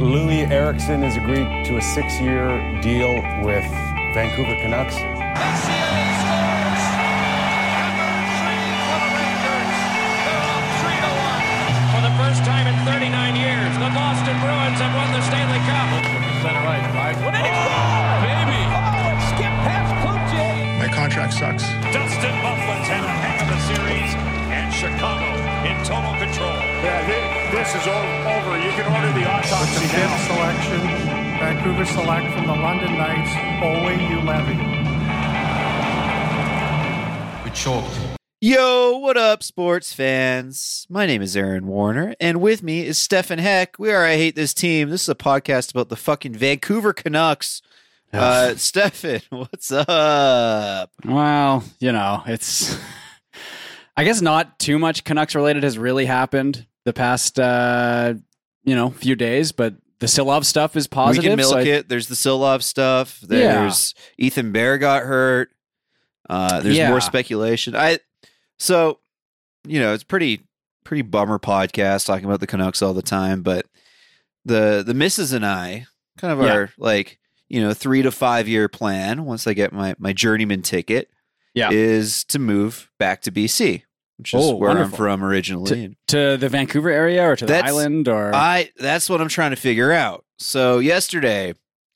Loui Eriksson has agreed to a six-year deal with Vancouver Canucks. Order the autopsy Fifth selection, Vancouver select from the London Knights, Olli Juolevi. We choked. Yo, what up, sports fans? My name is Aaron Warner, and with me is Stefan Heck. We are I Hate This Team. This is a podcast about the fucking Vancouver Canucks. Uh, Stefan, what's up? Well, you know, it's. I guess not too much Canucks related has really happened the past, uh, you know, few days, but the Silov stuff is positive. we can milk so I- it. There's the Silov stuff. There's Ethan Bear got hurt. Uh, there's Yeah. more speculation. I so you know it's pretty pretty bummer podcast talking about the Canucks all the time, but the the missus and I kind of Yeah. our like you know three to five year plan once I get my my journeyman ticket Yeah. is to move back to BC, which is Oh, where I'm from originally. And to the Vancouver area or to the That's- island or I that's what I'm trying to figure out. So yesterday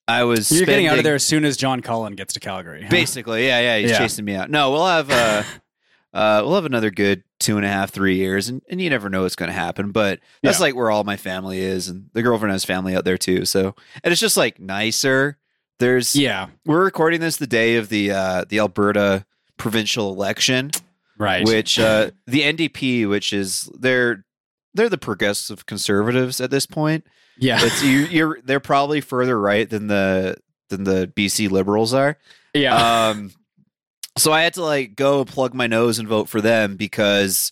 I was you're getting out of there as soon as John Cullen gets to Calgary. huh? Basically, yeah, yeah, he's Yeah. chasing me out. No, we'll have uh, uh, we'll have another good two and a half, three years, and, and you never know what's going to happen. But that's Yeah. like where all my family is, and the girlfriend has family out there too. So, and it's just like nicer. There's Yeah, we're recording this the day of the uh, the Alberta provincial election, right. which uh, the NDP, which is they're they're the progressive conservatives at this point. yeah, It's you, you're they're probably further right than the than the BC Liberals are. yeah. Um, so I had to like go plug my nose and vote for them because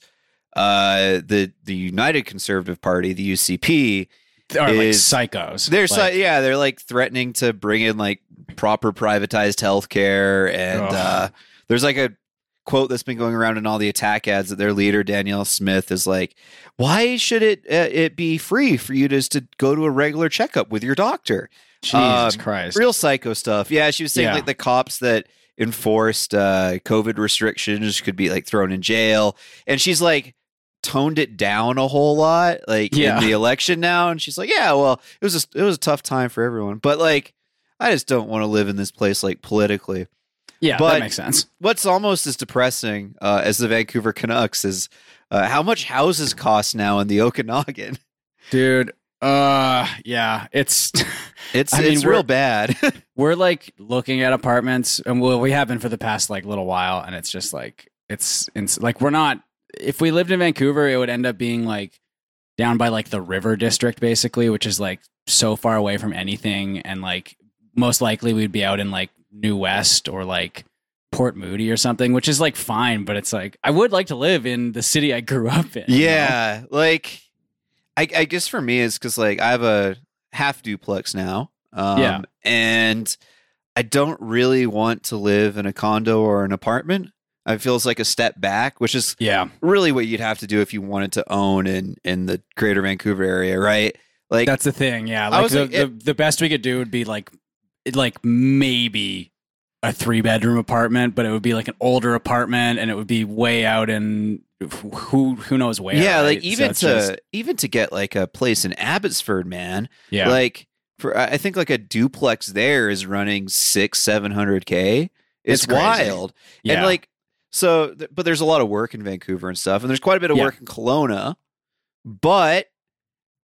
uh, the the United Conservative Party, the UCP, Are like psychos. they're like, yeah, they're like threatening to bring in like proper privatized healthcare, and uh, there's like a quote that's been going around in all the attack ads that their leader Danielle Smith is like, "Why should it uh, it be free for you just to go to a regular checkup with your doctor?" Jesus um, Christ. real psycho stuff. Yeah, she was saying Yeah. like the cops that enforced uh, COVID restrictions could be like thrown in jail, and she's like toned it down a whole lot, like Yeah. in the election now. And she's like, yeah, well, it was a, it was a tough time for everyone, but like, I just don't want to live in this place like politically. Yeah, but- that makes sense. What's almost as depressing uh, as the Vancouver Canucks is uh, how much houses cost now in the Okanagan. Dude, uh yeah, it's It's I mean, it's real bad. we're like looking at apartments and well, we have been for the past like little while and it's just like it's, it's like we're not if we lived in vancouver it would end up being like down by like the river district basically which is like so far away from anything and like most likely we'd be out in like new west or like port moody or something which is like fine but it's like i would like to live in the city i grew up in you know? Yeah, like I, I guess for me it's because like I have a half duplex now. Um, Yeah. and I don't really want to live in a condo or an apartment. It feels like a step back, which is yeah really what you'd have to do if you wanted to own in in the Greater Vancouver area, right? Like That's the thing. Yeah, like the, like, the the best we could do would be like it- like maybe a three bedroom apartment, but it would be like an older apartment, and it would be way out in who who knows where. yeah, right? like even it's to just- even to get like a place in Abbotsford, man. yeah, Like for I think like a duplex there is running six seven hundred k. It's, It's wild. yeah. And like, so, but there's a lot of work in Vancouver and stuff, and there's quite a bit of Yeah. work in Kelowna, but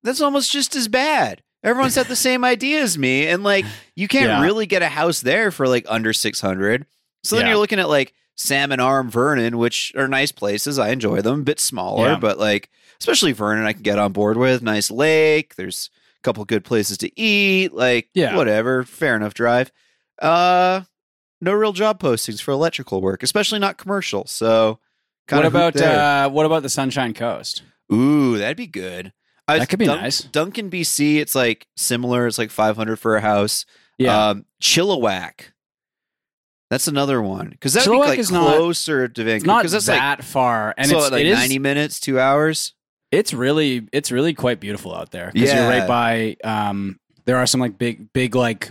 that's almost just as bad. Everyone's had the same idea as me, and like, you can't Yeah. really get a house there for like under 600. So then Yeah. you're looking at like Salmon Arm, Vernon, which are nice places. I enjoy them, a bit smaller, Yeah. but like, especially Vernon, I can get on board with. Nice lake. There's a couple good places to eat. Like, Yeah. whatever. Fair enough drive. Uh, no real job postings for electrical work, especially not commercial. So, kind what of about uh, what about the Sunshine Coast? Ooh, that'd be good. I, That could be Dun- nice. Duncan, BC, it's like similar. It's like 500 for a house. Yeah, Um, Chilliwack. That's another one because that'd be Chilliwack like is not- closer to it's Vancouver. not that's that far, and like, it's so like it is- 90 minutes, two hours. It's really it's really quite beautiful out there because Yeah. you're right by. Um, there are some like big big like.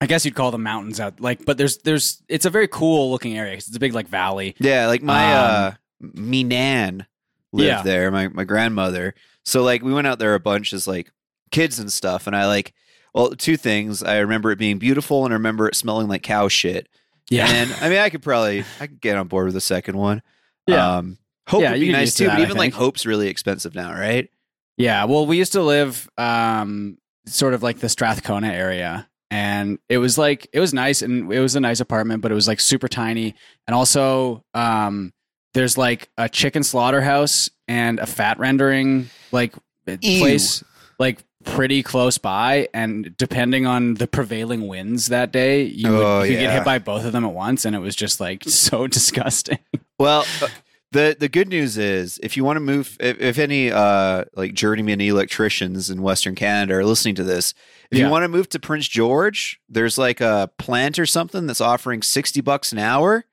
I guess you'd call them mountains out, like, but there's there's it's a very cool looking area it's a big like valley. Yeah, like my Um, uh me nan lived Yeah. there, my my grandmother. So like we went out there a bunch as like kids and stuff and I like well, two things. I remember it being beautiful and I remember it smelling like cow shit. Yeah, And I mean I could probably I could get on board with the second one. Yeah. Um Hope Yeah, would be nice to too, that, but even like. Hope's really expensive now, right? Yeah, well, we used to live um, sort of like the Strathcona area, and it was like it was nice, and it was a nice apartment, but it was like super tiny, and also um, there's like a chicken slaughterhouse and a fat rendering like Ew. place, like pretty close by, and depending on the prevailing winds that day, you would Oh, you could get hit by both of them at once, and it was just like so disgusting. Well, uh, the the good news is if you want to move, if, if any uh like journeyman electricians in Western Canada are listening to this, if Yeah. you want to move to Prince George, there's like a plant or something that's offering sixty bucks an hour,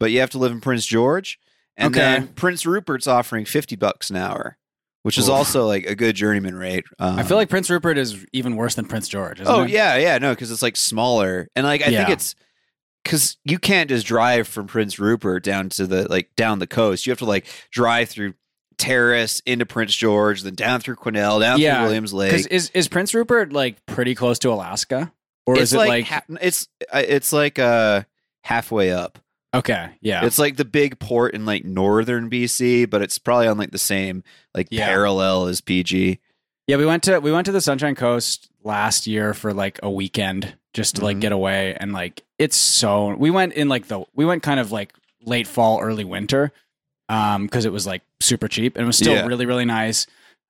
but you have to live in Prince George, and Okay. then Prince Rupert's offering fifty bucks an hour, which is Oof. also like a good journeyman rate. Um, I feel like Prince Rupert is even worse than Prince George. Oh it? yeah, yeah, no, because it's like smaller, and like I think it's because you can't just drive from Prince Rupert down to the like down the coast. You have to like drive through Terrace into Prince George, then down through Quesnel, down Yeah, through Williams Lake. is is Prince Rupert like pretty close to Alaska, or it's is it like, like, ha- it's uh, it's like uh halfway up. Okay, yeah, It's like the big port in like northern BC, but it's probably on like the same like Yeah. parallel as PG. yeah? We went to we went to the Sunshine Coast last year for like a weekend just to like Mhm. get away, and like it's so we went in like the we went kind of like late fall, early winter, um, because it was like super cheap and it was still Yeah. really really nice,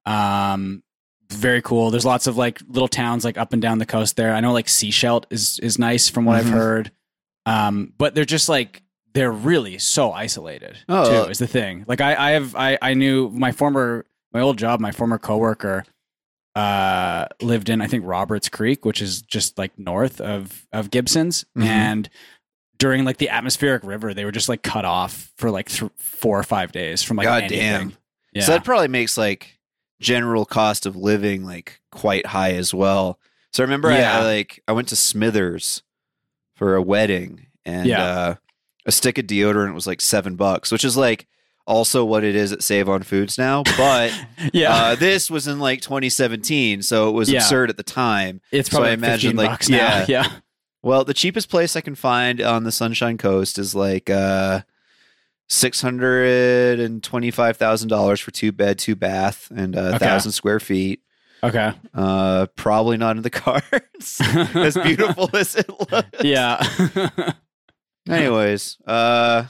um. Very cool. There's lots of like little towns like up and down the coast there. I know like Sechelt is is nice from what Mhm. I've heard. Um, but they're just like they're really so isolated Oh, too uh, is the thing like i i have i i knew my former my old job my former coworker uh lived in i think roberts creek which is just like north of of gibsons Mhm. and during like the atmospheric river they were just like cut off for like th- four or five days from like God anything. damn. yeah So that probably makes like general cost of living like quite high as well. So I remember I- I, like I went to Smithers for a wedding and Yeah. uh, a stick of deodorant was like seven bucks, which is like also what it is at Save on Foods now. But yeah uh, this was in like 2017, so it was Yeah. absurd at the time. it's so probably I like imagine, 15 like, bucks now. yeah. yeah Well, the cheapest place I can find on the Sunshine Coast is like uh six hundred and twenty five thousand dollars for two bed, two bath, and a Okay. thousand square feet. okay Uh, probably not in the cards. as beautiful as it looks. yeah Anyways, uh,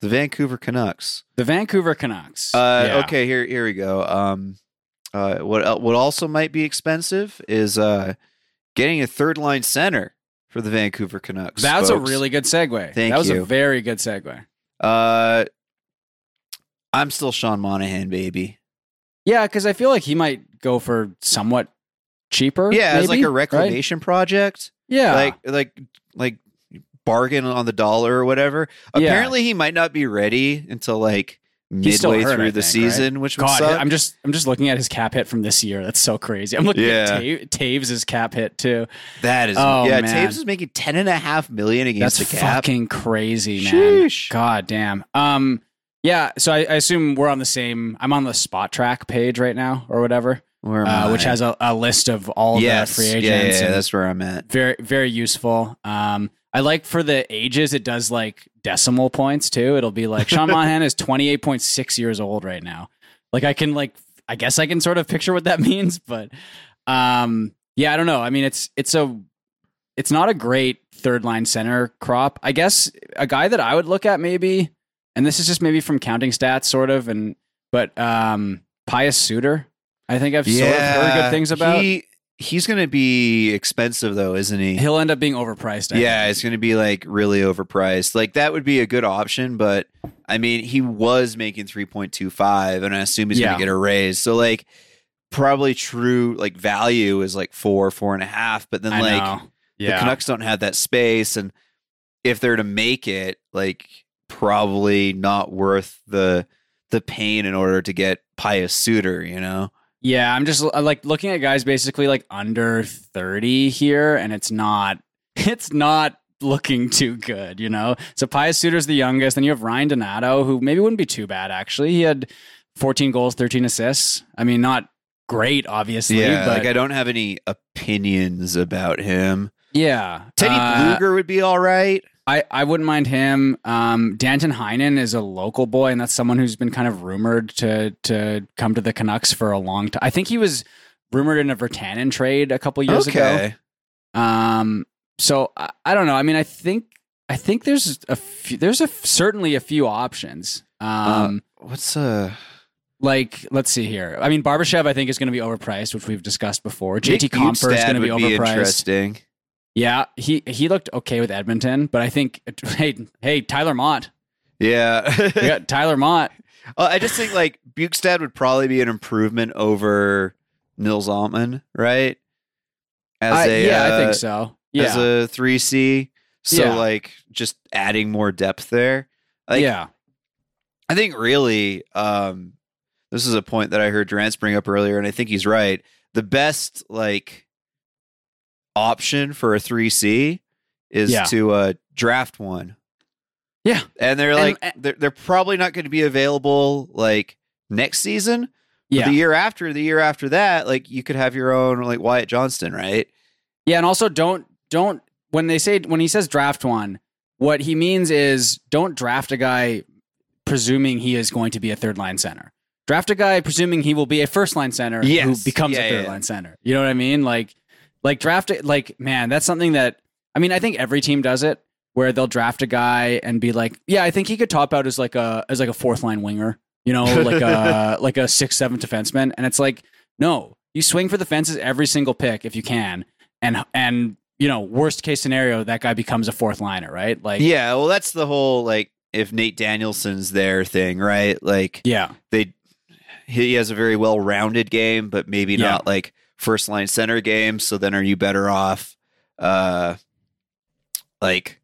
the Vancouver Canucks. the vancouver canucks Uh, Yeah. okay, here here we go. Um, uh, what what also might be expensive is uh getting a third line center for the Vancouver Canucks. That's a really good segue. Thank that was a very good segue. Uh, I'm still Sean Monahan, baby. Yeah, because I feel like he might go for somewhat cheaper. Yeah, it's like maybe, a right? reclamation project. Yeah, Like like like bargain on the dollar or whatever. Yeah. Apparently, he might not be ready until like midway hurt, through I the think, right? season, which would God, suck. I'm just I'm just looking at his cap hit from this year. That's so crazy. I'm looking Yeah. at Ta- Toews' cap hit too. that is Oh, yeah. man. Toews is making ten and a half million against That's the cap. fucking crazy, man. Sheesh. God damn. Um, yeah. So I, I assume we're on the same. I'm on the Spotrac page right now, or whatever, uh, which has a, a list of all yes, the free yeah, agents. yeah, that's where I'm at. very very useful. Um, I like for the ages it does like decimal points too. It'll be like Sean Monahan is twenty eight point six years old right now. Like I can like I guess I can sort of picture what that means, but um, yeah, I don't know. I mean, it's it's a it's not a great third line center crop. I guess a guy that I would look at maybe, and this is just maybe from counting stats, sort of, and but um, Pius Suter. I think I've sort of heard good things about. He, he's going to be expensive though, isn't he? He'll end up being overpriced. I yeah, think. it's going to be like really overpriced. Like that would be a good option, but I mean, he was making 3.25 and I assume he's Yeah. going to get a raise. So like probably true like value is like four, four and a half, but then I like know. the yeah. Canucks don't have that space. And if they're to make it, like probably not worth the, the pain in order to get Pius Suter, you know? Yeah, I'm just like looking at guys basically like under 30 here, and it's not it's not looking too good, you know. So Pius Suter's the youngest, and you have Ryan Donato, who maybe wouldn't be too bad actually. He had 14 goals, 13 assists. I mean, not great, obviously, Yeah, but like I don't have any opinions about him. yeah, Teddy Uh, Blueger would be all right. I, I wouldn't mind him. Um, Danton Heinen is a local boy, and that's someone who's been kind of rumored to to come to the Canucks for a long time. I think he was rumored in a Virtanen trade a couple years ago. Okay. Um, so I, I don't know. I mean, I think I think there's a few, there's a certainly a few options. Um, What's uh like let's see here. I mean, Barbashev I think is going to be overpriced, which we've discussed before. JT Compher is going to be overpriced. interesting. Yeah, he he looked okay with Edmonton, but I think hey hey Tyler Motte, Yeah. we got Tyler Motte. Uh, I just think like Bjugstad would probably be an improvement over Nils Aman, right? As I- a yeah, I uh, think so. Yeah, As a three C, so Yeah. like just adding more depth there. Like, yeah, I think really, um, this is a point that I heard Durant bring up earlier, and I think he's right. The best like option for a three C is Yeah. to uh, draft one. Yeah. and they're like and- they're, they're probably not going to be available like next season. Yeah, the year after, the year after that, like you could have your own like Wyatt Johnston, right? yeah, and also don't don't when they say when he says draft one, what he means is don't draft a guy presuming he is going to be a third line center. Draft a guy presuming he will be a first line center who becomes Yeah, a third yeah. line center. You know what I mean? Like like draft it like man, that's something that I mean, I think every team does it where they'll draft a guy and be like, yeah, I think he could top out as like a as like a fourth line winger, you know, like a like a six seven defenseman, and it's like no, you swing for the fences every single pick if you can, and and you know, worst case scenario, that guy becomes a fourth liner, right? Like Yeah, well, that's the whole like if Nate Danielson's there thing, right? Like yeah, they he has a very well rounded game, but maybe Yeah. not like first line center game. So then, are you better off, uh, like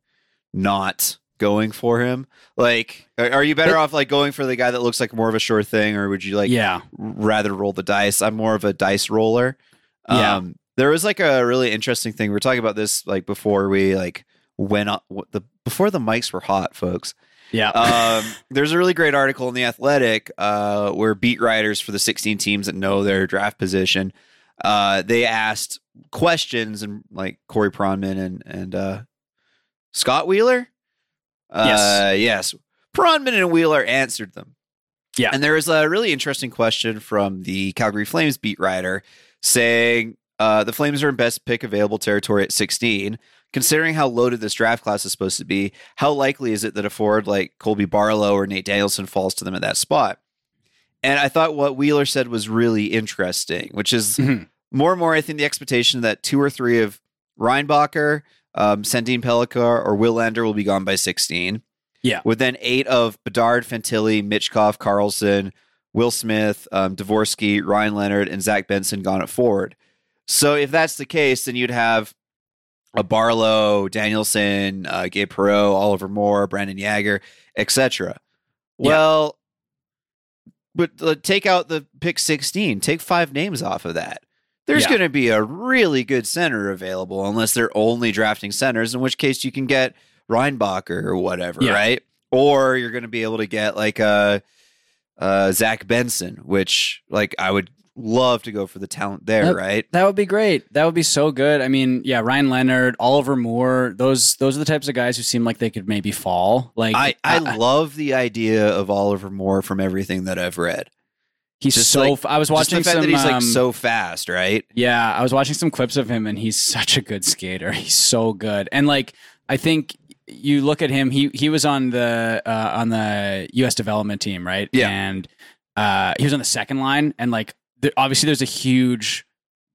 not going for him? Like, are you better But- off like going for the guy that looks like more of a sure thing, or would you like yeah, rather roll the dice. I'm more of a dice roller. Yeah. Um, there was like a really interesting thing. We are talking about this like before we like went up the before the mics were hot, folks. yeah, Um, there's a really great article in the Athletic uh, where beat writers for the 16 teams that know their draft position uh, they asked questions and like Corey Pronman and and uh, Scott Wheeler. Uh, yes, Pronman and Wheeler answered them. Yeah. and there was a really interesting question from the Calgary Flames beat writer saying uh, the Flames are in best pick available territory at 16. Considering how loaded this draft class is supposed to be, how likely is it that a forward like Colby Barlow or Nate Danielson falls to them at that spot? And I thought what Wheeler said was really interesting, which is Mhm. more and more, I think the expectation that two or three of Reinbacher, um, Sandin Pellikka, or Willander will be gone by 16. Yeah. With then eight of Bedard, Fantilli, Michkov, Carlsson, Will Smith, um, Dvorsky, Ryan Leonard, and Zach Benson gone at forward. So if that's the case, then you'd have a Barlow, Danielson, uh, Gabe Perreault, Oliver Moore, Brandon Yager, etc. Well, but uh, take out the pick 16, take five names off of that. There's Yeah. going to be a really good center available unless they're only drafting centers, in which case you can get Reinbacher or whatever, Yeah. right? Or you're going to be able to get like a, uh Zach Benson, which like I would love to go for the talent there, Yep. right? That would be great. That would be so good. I mean, yeah, Ryan Leonard, Oliver Moore, those those are the types of guys who seem like they could maybe fall. Like I, I love the idea of Oliver Moore from everything that I've read. he's just so. like- I was Just watching the fact some. that he's like um, so fast, right? Yeah, I was watching some clips of him, and he's such a good skater. He's so good, and like I think you look at him. He he was on the uh, on the U.S. development team, right? Yeah. and uh, he was on the second line, and like there, obviously there's a huge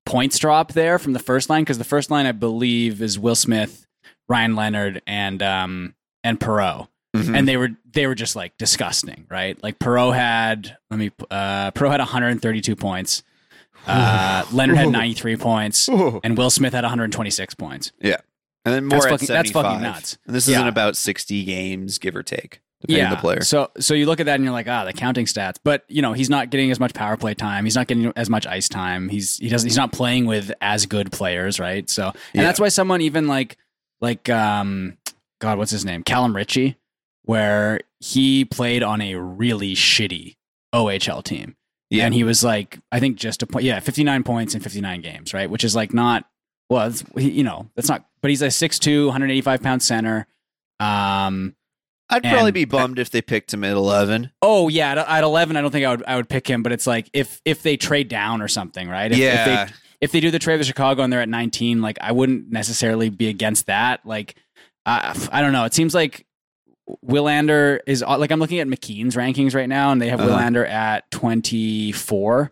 points drop there from the first line because the first line I believe is Will Smith, Ryan Leonard, and um and Perreault Mhm. and they were they were just like disgusting, right? Like Perreault had let me uh Perreault had 132 points. Uh Leonard had 93 points and Will Smith had 126 points. yeah, and then more That's at fucking- that's fucking nuts. And this Yeah. isn't about sixty games, give or take. Depending on the player. So so you look at that and you're like, ah, the counting stats. But you know, he's not getting as much power play time. He's not getting as much ice time. He's he doesn't he's not playing with as good players, right? So and Yeah. that's why someone even like like um God, what's his name? Callum Ritchie, where he played on a really shitty OHL team. Yeah. And he was like, I think just a point, yeah, 59 points in 59 games, right? Which is like not, well, you know, that's not, but he's a 6'2, 185 pound center. Um, I'd probably be bummed if they picked him at 11. Oh yeah, at, at eleven, I don't think I would I would pick him. But it's like if if they trade down or something, right? If, Yeah. If they, if they do the trade with Chicago and they're at nineteen, like I wouldn't necessarily be against that. Like I I don't know. It seems like Willander is like I'm looking at McKeen's rankings right now, and they have Uh-huh. Willander at twenty four.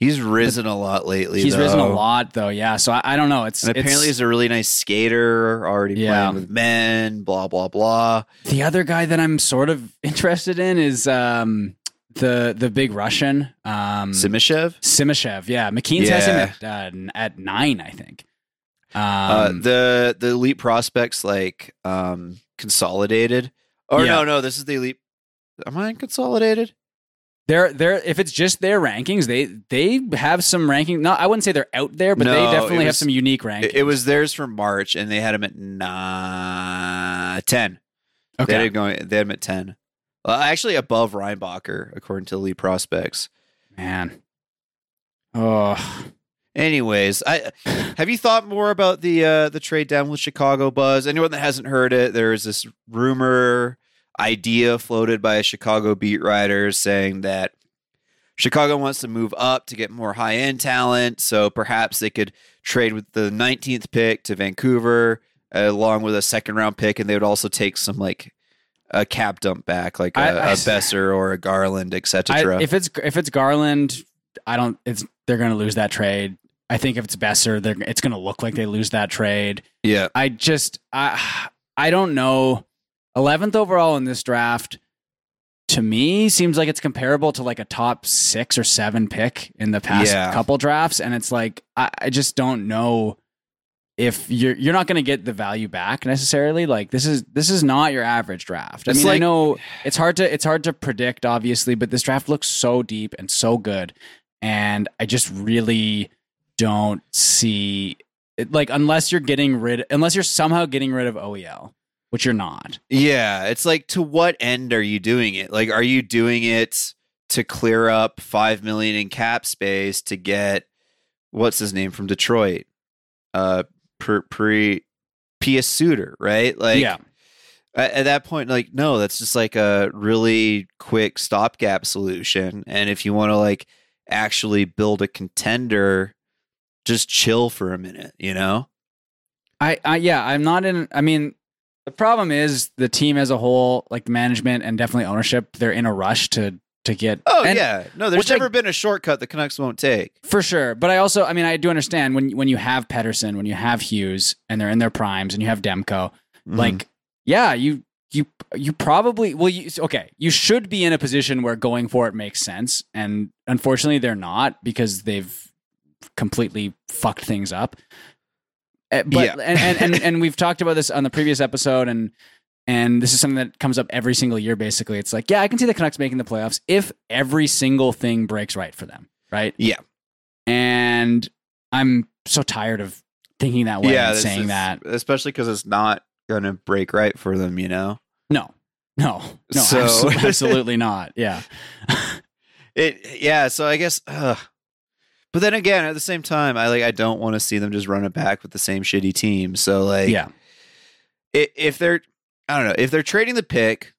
He's risen a lot lately. He's risen a lot though. Yeah. So I, I don't know. It's And apparently, it's, he's a really nice skater, already Yeah. playing with men, blah, blah, blah. the other guy that I'm sort of interested in is um the the big Russian um Simashev? Simashev, yeah. McKeen's has him at uh, at nine, I think. Um, uh, the the elite prospects like um consolidated. Or Yeah. no, no, this is the elite. Am I consolidated? They're they're if it's just their rankings, they they have some ranking. No, I wouldn't say they're out there, but they definitely it have some unique rankings. It, it was theirs for March, and they had them at nine, 10. They had okay. going. They had him at ten. Uh, actually, above Reinbacher, according to elite prospects. Man, oh, Anyways, I have you thought more about the uh, the trade down with Chicago Buzz? Anyone that hasn't heard it, there is this rumor idea floated by a Chicago beat writer saying that Chicago wants to move up to get more high end talent, so perhaps they could trade with the 19th pick to Vancouver uh, along with a second round pick, and they would also take some like a cap dump back, like a, I- I- a Boeser or a Garland, etc. if it's if it's Garland, I don't. It's they're going to lose that trade. I think if it's Boeser, they're it's going to look like they lose that trade. Yeah, I just I I don't know. Eleventh overall in this draft to me seems like it's comparable to like a top six or seven pick in the past Yeah. couple drafts, and it's like I, I just don't know if you're you're not going to get the value back necessarily. Like this is this is not your average draft. I mean, I know it's hard to it's hard to predict, obviously, but this draft looks so deep and so good, and I just really don't see it, like unless you're getting rid unless you're somehow getting rid of OEL, which you're not. Yeah, it's like to what end are you doing it? Like are you doing it to clear up 5 million in cap space to get what's his name from Detroit? Uh pre, pre Pius Suter, right? Like yeah, at, at that point like no, that's just like a really quick stopgap solution and if you want to like actually build a contender just chill for a minute, you know? I, I yeah, I'm not in. I mean, the problem is the team as a whole, like management and definitely ownership, they're in a rush to to get. Oh and- yeah. No, there's which I- never been a shortcut the Canucks won't take. For sure, but I also, I mean, I do understand when when you have Pettersson, when you have Hughes, and they're in their primes, and you have Demko, Mm-hmm. like, yeah, you you you probably well, you okay, you should be in a position where going for it makes sense, and unfortunately, they're not because they've completely fucked things up. Uh, But Yeah. and, and and and we've talked about this on the previous episode, and and this is something that comes up every single year. Basically, it's like, yeah, I can see the Canucks making the playoffs if every single thing breaks right for them, right? Yeah. and I'm so tired of thinking that way and saying is- that. especially because it's not going to break right for them. You know, No, no, no, So- abso- absolutely not. Yeah, it. Yeah, so I guess. Uh, but then again, at the same time, I like I don't want to see them just run it back with the same shitty team. So like, yeah, if they're, I don't know, if they're trading the pick,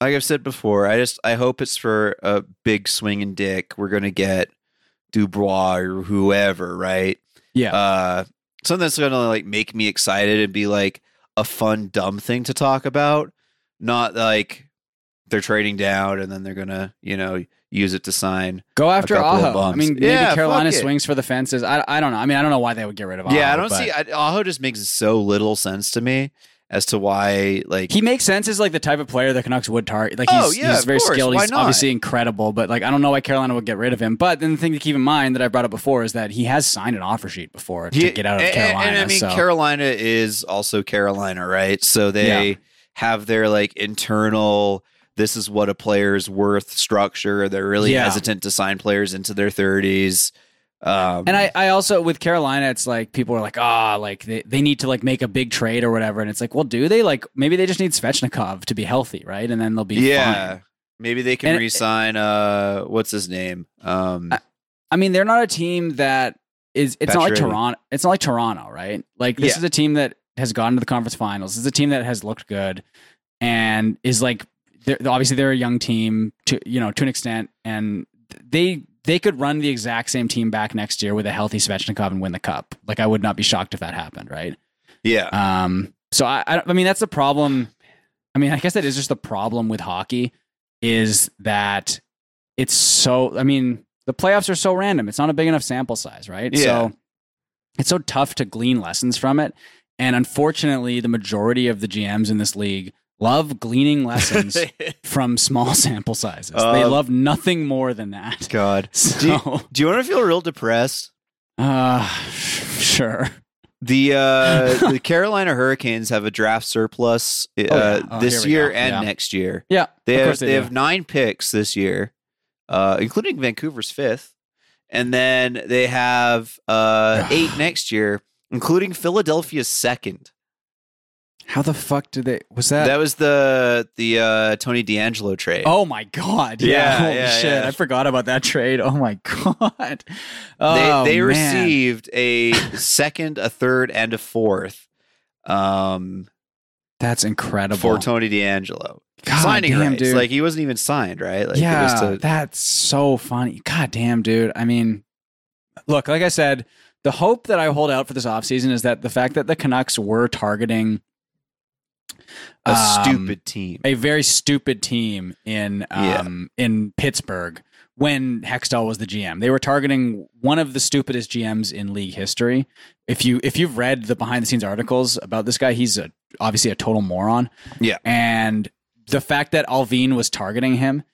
like I've said before, I just I hope it's for a big swing and dick. We're gonna get Dubois or whoever, right? yeah. uh something that's gonna like make me excited and be like a fun dumb thing to talk about not like they're trading down and then they're gonna you know use it to sign Go after Aho. I mean, maybe Yeah, Carolina swings for the fences. I, I don't know. I mean, I don't know why they would get rid of Aho. yeah i don't but see I, aho just makes so little sense to me as to why like He makes sense as like the type of player the Canucks would target. Like Oh, he's, yeah, he's very course. skilled. Why He's not? obviously incredible, but like I don't know why Carolina would get rid of him. But then the thing to keep in mind that I brought up before is that he has signed an offer sheet before he- to get out of and- Carolina. and, i mean so. carolina is also carolina right so they Yeah. have their like internal this is what a player's worth structure. They're really Yeah. hesitant to sign players into their 30s. Um, And I, I also with Carolina, it's like people are like, ah, like they, they need to like make a big trade or whatever. And it's like, well, do they? Like maybe they just need Svechnikov to be healthy, right? And then they'll be yeah, fine. maybe they can And it- re-sign. Uh, what's his name? Um, I- I mean, they're not a team that is. It's not like Toronto. It's not like Toronto, right? Like this Yeah. is a team that has gone to the conference finals. This is a team that has looked good and is like. They're, obviously, they're a young team to you know to an extent, and they they could run the exact same team back next year with a healthy Svechnikov and win the cup. Like I would not be shocked if that happened, right? yeah, Um, so I, I, I mean, that's the problem. I mean, I guess that is just the problem with hockey is that it's so. I mean, the playoffs are so random. It's not a big enough sample size, right? Yeah. So it's so tough to glean lessons from it. And unfortunately, the majority of the GMs in this league love gleaning lessons from small sample sizes. they Uh, love nothing more than that. God. Do you, do you want to feel real depressed? uh, sure. The uh, the Carolina Hurricanes have a draft surplus uh, Oh, yeah. Oh, this year go. and Yeah. next year. Yeah, They of have course they, they, have nine picks this year, uh, including Vancouver's fifth, and then they have uh, eight next year, including Philadelphia's second. How the fuck did they? Was that? That was the the uh, Tony DeAngelo trade. oh my god! Yeah, Yeah, holy yeah, shit! yeah. I forgot about that trade. Oh my god! they Oh, they man. received a second, a third, and a fourth um, That's incredible. for Tony DeAngelo. God Signing damn, rights, dude. like he wasn't even signed, right? Like yeah, it was to, that's so funny. God damn, dude. I mean, look, like I said, the hope that I hold out for this offseason is that the fact that the Canucks were targeting a um, stupid team. a very stupid team in Yeah. um, in Pittsburgh when Hextall was the GM. They were targeting one of the stupidest GMs in league history. If you if you've read the behind the scenes articles about this guy, he's a, obviously a total moron. Yeah. and the fact that Allvin was targeting him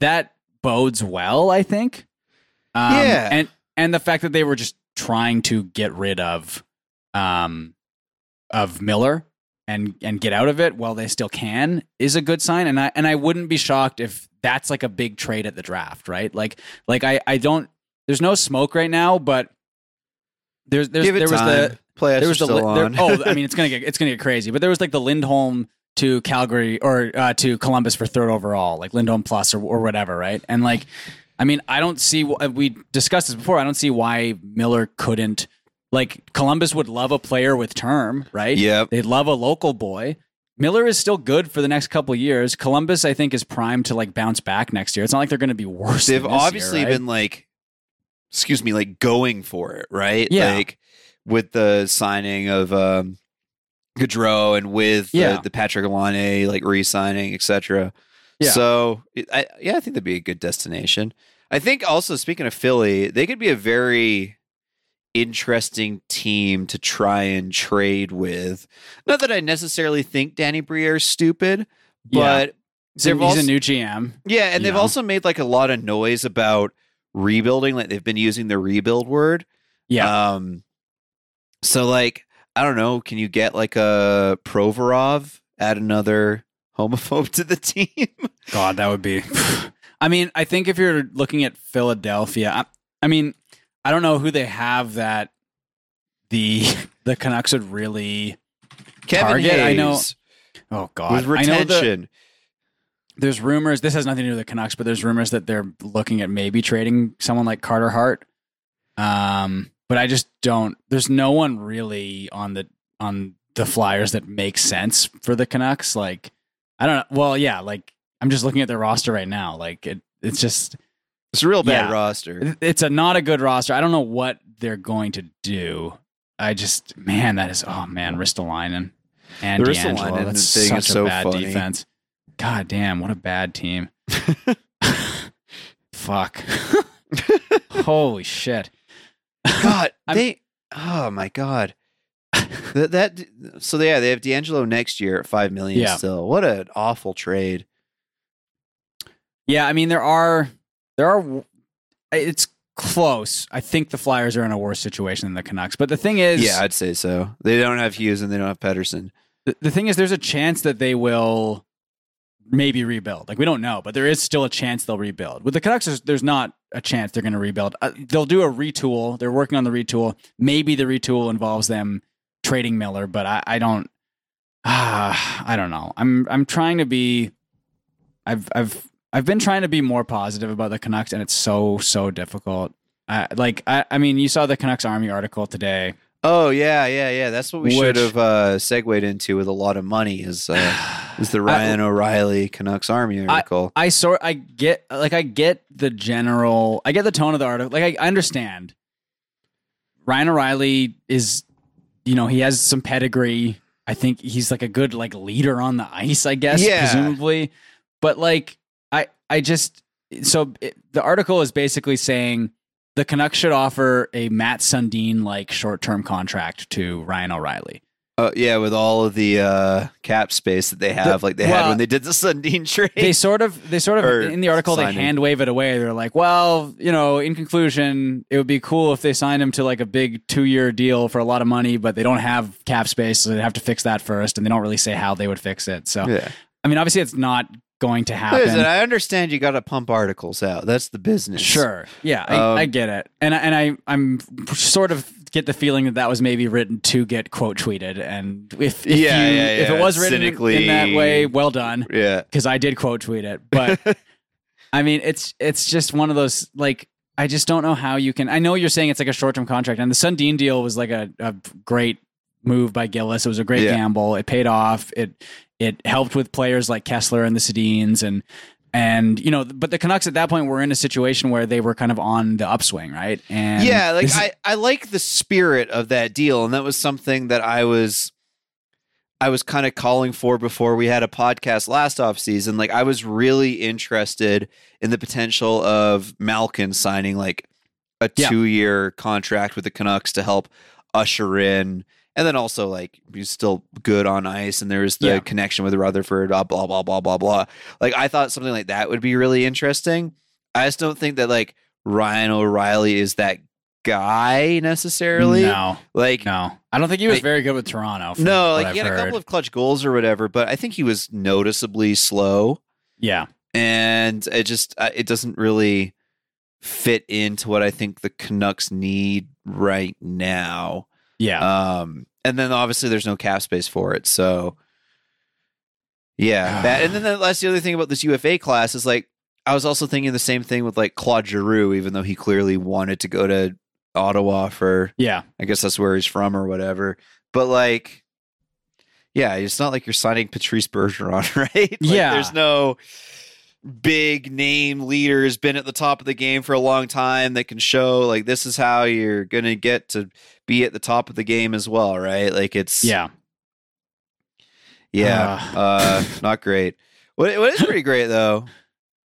that bodes well, I think. Um, Yeah. and and the fact that they were just trying to get rid of um of Miller and and get out of it while they still can is a good sign and I and I wouldn't be shocked if that's like a big trade at the draft, right? Like like I I don't there's no smoke right now, but there's there's there was the Playoffs there was the there- oh I mean it's gonna get it's gonna get crazy, but there was like the Lindholm to Calgary or uh, to Columbus for third overall, like Lindholm plus or or whatever, right? And like I mean I don't see wh- we discussed this before. I don't see why Miller couldn't like Columbus would love a player with term, right? Yep. They'd love a local boy. Miller is still good for the next couple years. Columbus, I think, is primed to like bounce back next year. It's not like they're going to be worse. They've obviously year, right? been like, excuse me, like going for it, right? Yeah. Like with the signing of um, Gaudreau and with Yeah. the, the Patrik Laine like re-signing, etc. Yeah. So I, yeah, I think that'd be a good destination. I think also speaking of Philly, they could be a very interesting team to try and trade with. Not that I necessarily think Danny Briere's stupid, but He's a- they've he's also- a new GM. yeah, and they've know? also made like a lot of noise about rebuilding. Like they've been using the rebuild word. Yeah. Um. So like, I don't know. Can you get like a Provorov? Add another homophobe to the team. God, that would be. I mean, I think if you're looking at Philadelphia, I, I mean, I don't know who they have that the the Canucks would really. Kevin Target, I know- Oh God, with I know the, retention. there's rumors. This has nothing to do with the Canucks, but there's rumors that they're looking at maybe trading someone like Carter Hart. Um, but I just don't. There's no one really on the on the Flyers that makes sense for the Canucks. Like, I don't know. Well, yeah, like I'm just looking at their roster right now. Like, it, it's just It's a real bad Yeah. roster. it's a not a good roster. I don't know what they're going to do. I just man, that is oh man, Ristolainen and The DeAngelo. That's such a so bad funny. defense. God damn, what a bad team. Fuck. Holy shit. God, they. Oh my God. that, that so yeah they have DeAngelo next year at five million Yeah. still. What an awful trade. Yeah, I mean there are there are it's close. I think the Flyers are in a worse situation than the Canucks. But the thing is yeah, I'd say so. They don't have Hughes and they don't have Pettersson. the, the thing is, there's a chance that they will maybe rebuild. Like we don't know, but there is still a chance they'll rebuild. With the Canucks, there's, there's not a chance they're going to rebuild. Uh, they'll do a retool. They're working on the retool. Maybe the retool involves them trading Miller, but I, I don't. Ah, I don't know. I'm I'm trying to be. I've I've I've been trying to be more positive about the Canucks, and it's so so difficult. I, like I, I mean, you saw the Canucks Army article today. Oh yeah, yeah, yeah. That's what we should have uh, segued into with a lot of money. Is uh, is the Ryan O'Reilly Canucks Army article? I sort I get like I get the general I get the tone of the article. Like I, I understand. Ryan O'Reilly is you know, he has some pedigree. I think he's like a good like leader on the ice, I guess, Yeah. presumably. But like I just so it, the article is basically saying the Canucks should offer a Mats Sundin like short-term contract to Ryan O'Reilly. Uh, yeah, with all of the uh, cap space that they have, like they had when they did the Sundin trade. they sort of they sort of Or in the article they hand wave it away they're like well you know in conclusion it would be cool if they signed him to like a big two year deal for a lot of money but they don't have cap space so they have to fix that first and they don't really say how they would fix it so yeah. i mean obviously it's not going to happen Listen, I understand you got to pump articles out. That's the business. Sure. Yeah, I, Um, I get it, and I- and I I'm sort of get the feeling that that was maybe written to get quote tweeted, and if, if Yeah, you, yeah, if it was written in- Cynically- in that way, well done, Yeah. because I did quote tweet it. But I mean, it's it's just one of those like I just don't know how you can. I know you're saying it's like a short term contract, and the Sundin deal was like a, a great move by Gillis. It was a great Yeah. gamble. It paid off. It it helped with players like Kesler and the Sedins and and you know, but the Canucks at that point were in a situation where they were kind of on the upswing, right? And yeah, like I, I like the spirit of that deal, and that was something that I was I was kind of calling for before we had a podcast last off season. Like I was really interested in the potential of Malkin signing like a two year contract with the Canucks to help usher in and then also like he's still good on ice and there's the Yeah. connection with Rutherford, blah blah blah blah blah blah. Like I thought something like that would be really interesting. I just don't think that like Ryan O'Reilly is that guy necessarily. no, Like no, I don't think he was Like- very good with Toronto. no, like he I've had a couple of clutch goals or whatever, but I think he was noticeably slow, yeah, and it just uh, it doesn't really fit into what I think the Canucks need right now. Yeah. Um, and then obviously there's no cap space for it, so yeah. that, and then the- that's the other thing about this UFA class is like I was also thinking the same thing with like Claude Giroux, even though he clearly wanted to go to Ottawa for yeah, I guess that's where he's from or whatever. But like, yeah, it's not like you're signing Patrice Bergeron, right? Like, Yeah. there's no big name leader has been at the top of the game for a long time that can show like this is how you're gonna get to be at the top of the game as well, right? Like it's yeah. yeah, uh, not great. What what is pretty great though,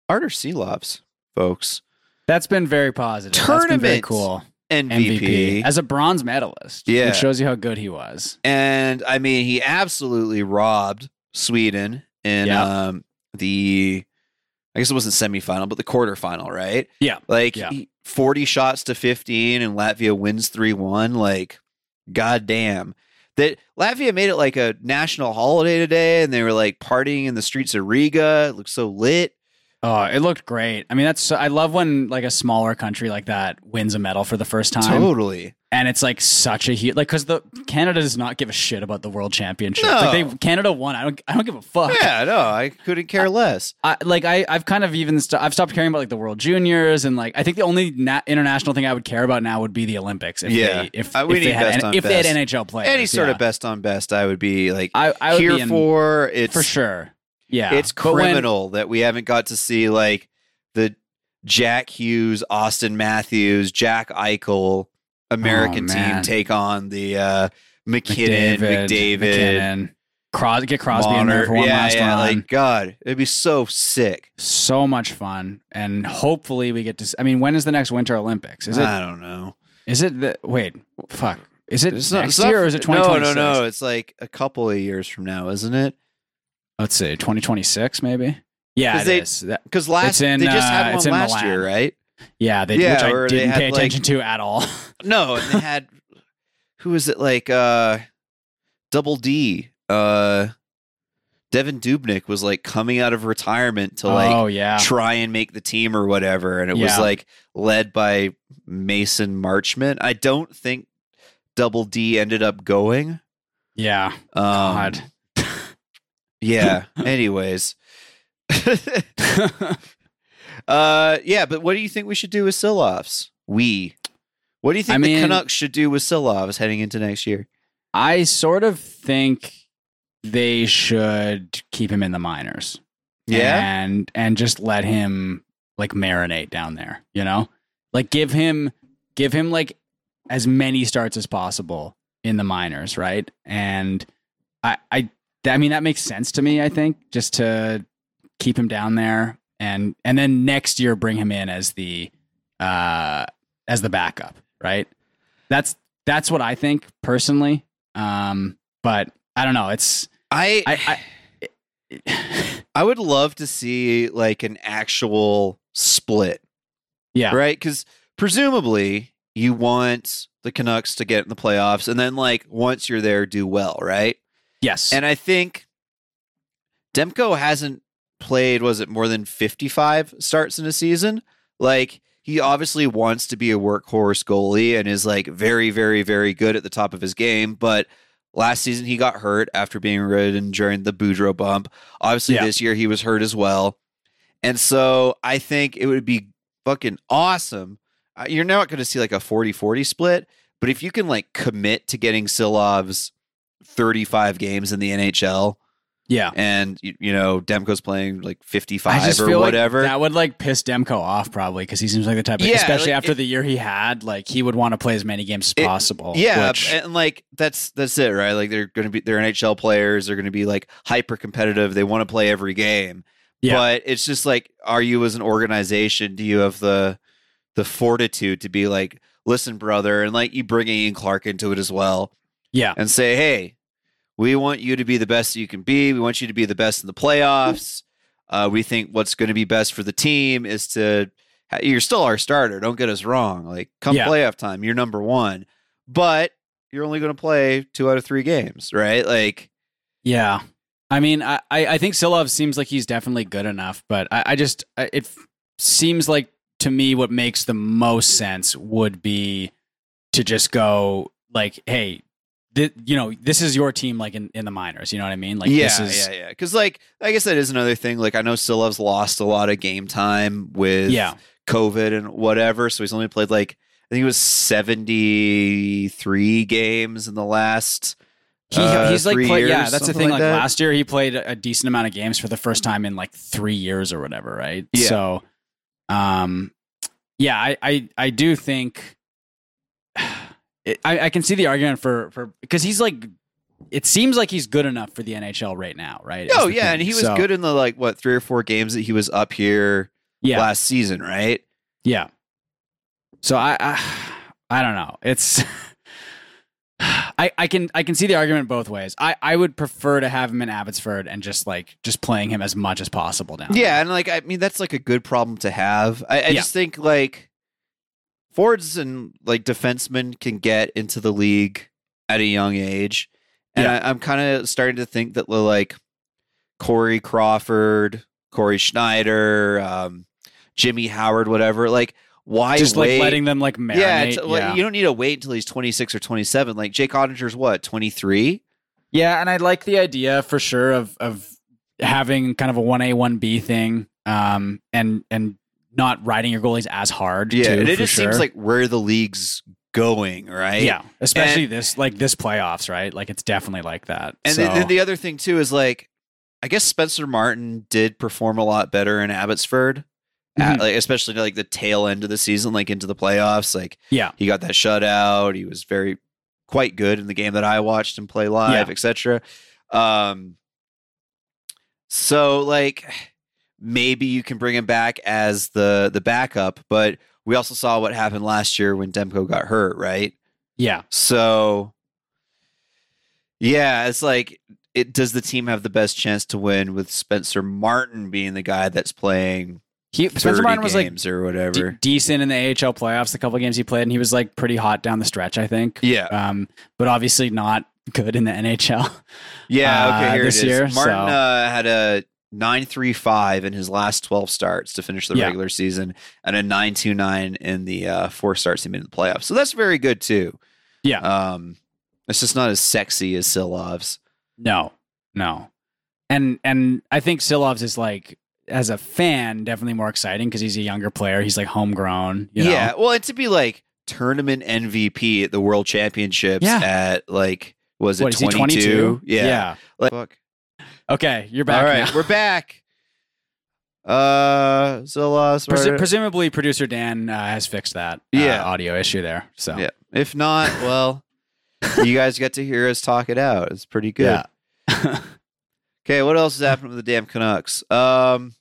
Arturs Silovs, folks, That's been very positive. That's been very Tournament cool. MVP. MVP as a bronze medalist. Yeah. it shows you how good he was. and I mean, he absolutely robbed Sweden in Yeah. um, the, I guess it wasn't semifinal, but the quarterfinal, right? Yeah. Like Yeah. 40 shots to 15, and Latvia wins 3 1. Like, goddamn. That Latvia made it like a national holiday today, and they were like partying in the streets of Riga. It looked so lit. Oh, it looked great. I mean, that's I love when like a smaller country like that wins a medal for the first time, Totally. And it's like such a huge like because the Canada does not give a shit about the World Championship. No. Like they Canada won. I don't I don't give a fuck. Yeah, no, I couldn't care less. I, like I, I've kind of even st- I've stopped caring about like the World Juniors and like I think the only na- international thing I would care about now would be the Olympics. If Yeah. they, if, Uh, if they had best if they had. NHL players, Any sort yeah. of best on best, I would be like I, I would here be in, for. It's for sure. Yeah, It's But when- criminal that we haven't got to see like the Jack Hughes, Austin Matthews, Jack Eichel American Oh, team take on the uh, MacKinnon, McDavid, MacKinnon, Cros- get Crosby in there for one yeah, last yeah, run. like God, it'd be so sick. so much fun, and hopefully we get to. I mean, when is the next Winter Olympics? Is it? I don't know. Is it the? Wait, fuck. Is it It's next not- year or is it no, twenty no, twenty six? no. It's like a couple of years from now, isn't it? Let's see, twenty twenty six maybe. Yeah, it they-. Because last in, they just uh, had it's one last year, right? Yeah, they, Yeah, which I didn't pay like- attention to at all. No, and they had who was it like uh Double D uh Devan Dubnyk was like coming out of retirement to like oh yeah, try and make the team or whatever. And it was like led by Mason Marchment. I don't think Double D ended up going. yeah. Um, God. Yeah. Anyways. uh yeah, but what do you think we should do with Silovs? We. What do you think I the mean- Canucks should do with Silovs heading into next year? I sort of think they should keep him in the minors. Yeah. and and just let him like marinate down there you know like give him give him like as many starts as possible in the minors right and i i i mean that makes sense to me i think just to keep him down there and and then next year bring him in as the uh as the backup right that's that's what i think personally um but i don't know it's I i i I would love to see like an actual split, yeah right? Because presumably you want the Canucks to get in the playoffs, and then like once you're there, do well, right? yes And I think Demko hasn't played, was it more than 55 starts in a season? Like, he obviously wants to be a workhorse goalie and is like very, very, very good at the top of his game. But last season he got hurt after being ridden during the Boudreau bump. Obviously, Yeah. this year he was hurt as well. And so I think it would be fucking awesome. Uh, You're not going to see like a 40 40 split, but if you can like commit to getting Silovs 35 games in the NHL yeah and you, you know Demko's playing like 55 just or whatever. like that would like piss Demko off probably because he seems like the type, of, Yeah, especially like, after it- the year he had, like he would want to play as many games as It- possible. yeah, which- and like that's that's it, right? Like they're going to be they're NHL players, they're going to be like hyper competitive. They want to play every game. Yeah. But it's just like are you as an organization do you have the the fortitude to be like, "Listen, brother," and like you bring Ian Clark into it as well. yeah, and say, hey, we want you to be the best that you can be. We want you to be the best in the playoffs. Uh, we think what's going to be best for the team is to. You're still our starter. Don't get us wrong. Like, come Yeah. playoff time, you're number one, but you're only going to play two out of three games, right? Like, yeah. I mean, I, I I think Silov seems like he's definitely good enough, but I, I just it seems like to me what makes the most sense would be to just go like, hey, th- you know, this is your team, like in, in the minors. You know what I mean? Like, yeah, this is yeah, yeah. Because, like, I guess that is another thing. Like, I know Silovs lost a lot of game time with yeah, COVID and whatever. So he's only played like I think it was seventy three games in the last. He, uh, he's like, three play, yeah, that's the thing. Like, that. last year, he played a decent amount of games for the first time in like three years or whatever, right? Yeah. So, um, yeah, I, I, I do think it, I, I can see the argument for for because he's like, it seems like he's good enough for the NHL right now, right? Oh yeah, thing. and he was So, good in the like what three or four games that he was up here Yeah, last season, right? yeah. So I, I, I don't know. It's. I, I can I can see the argument both ways. I, I would prefer to have him in Abbotsford and just like just playing him as much as possible down. there. Yeah, and like I mean that's like a good problem to have. I, I Yeah. just think like forwards and like defensemen can get into the league at a young age, and Yeah. I, I'm kind of starting to think that like Corey Crawford, Cory Schneider, um, Jimmy Howard, whatever, like why just wait? like letting them like marinate. yeah, Yeah, like, you don't need to wait until he's 26 or 27. Like Jake Oettinger's what 23. yeah, and I like the idea for sure of of having kind of a one A one B thing, um, and and not riding your goalies as hard. Yeah, too, and it just sure. seems like where the league's going, right? yeah, especially And- this like this playoffs, right? Like it's definitely like that. And so, then, the other thing too is like, I guess Spencer Martin did perform a lot better in Abbotsford, at, Mhm. like especially like the tail end of the season, like into the playoffs. Like yeah, he got that shutout. He was very quite good in the game that I watched him play live, Yeah. etc. Um, so like maybe you can bring him back as the the backup, but we also saw what happened last year when Demko got hurt, right? yeah, So yeah, it's like it does the team have the best chance to win with Spencer Martin being the guy that's playing he Spencer Martin was like games or de- whatever. decent in the AHL playoffs. The couple of games he played, and he was like pretty hot down the stretch. I think. yeah. um, but obviously not good in the NHL. Yeah, uh, okay, here this it is. year, Martin so- uh, had a 935 in his last 12 starts to finish the Yeah. regular season and a 929 in the uh, four starts he made in the playoffs. So that's very good too. Yeah. Um, it's just not as sexy as Silovs. No, no, and and I think Silovs is like as a fan definitely more exciting because he's a younger player. He's like homegrown. You know? Yeah, well, and to be like tournament MVP at the World Championships Yeah. at like was it What is he? 22? Twenty two. Yeah. Like, fuck. Okay, you're back. All right, now. we're back. Uh, Silovs. Presu- presumably, producer Dan uh, has fixed that uh, Yeah. audio issue there. So Yeah. If not, well, you guys get to hear us talk it out. It's pretty good. Yeah. Okay, what else is happening with the damn Canucks? Um,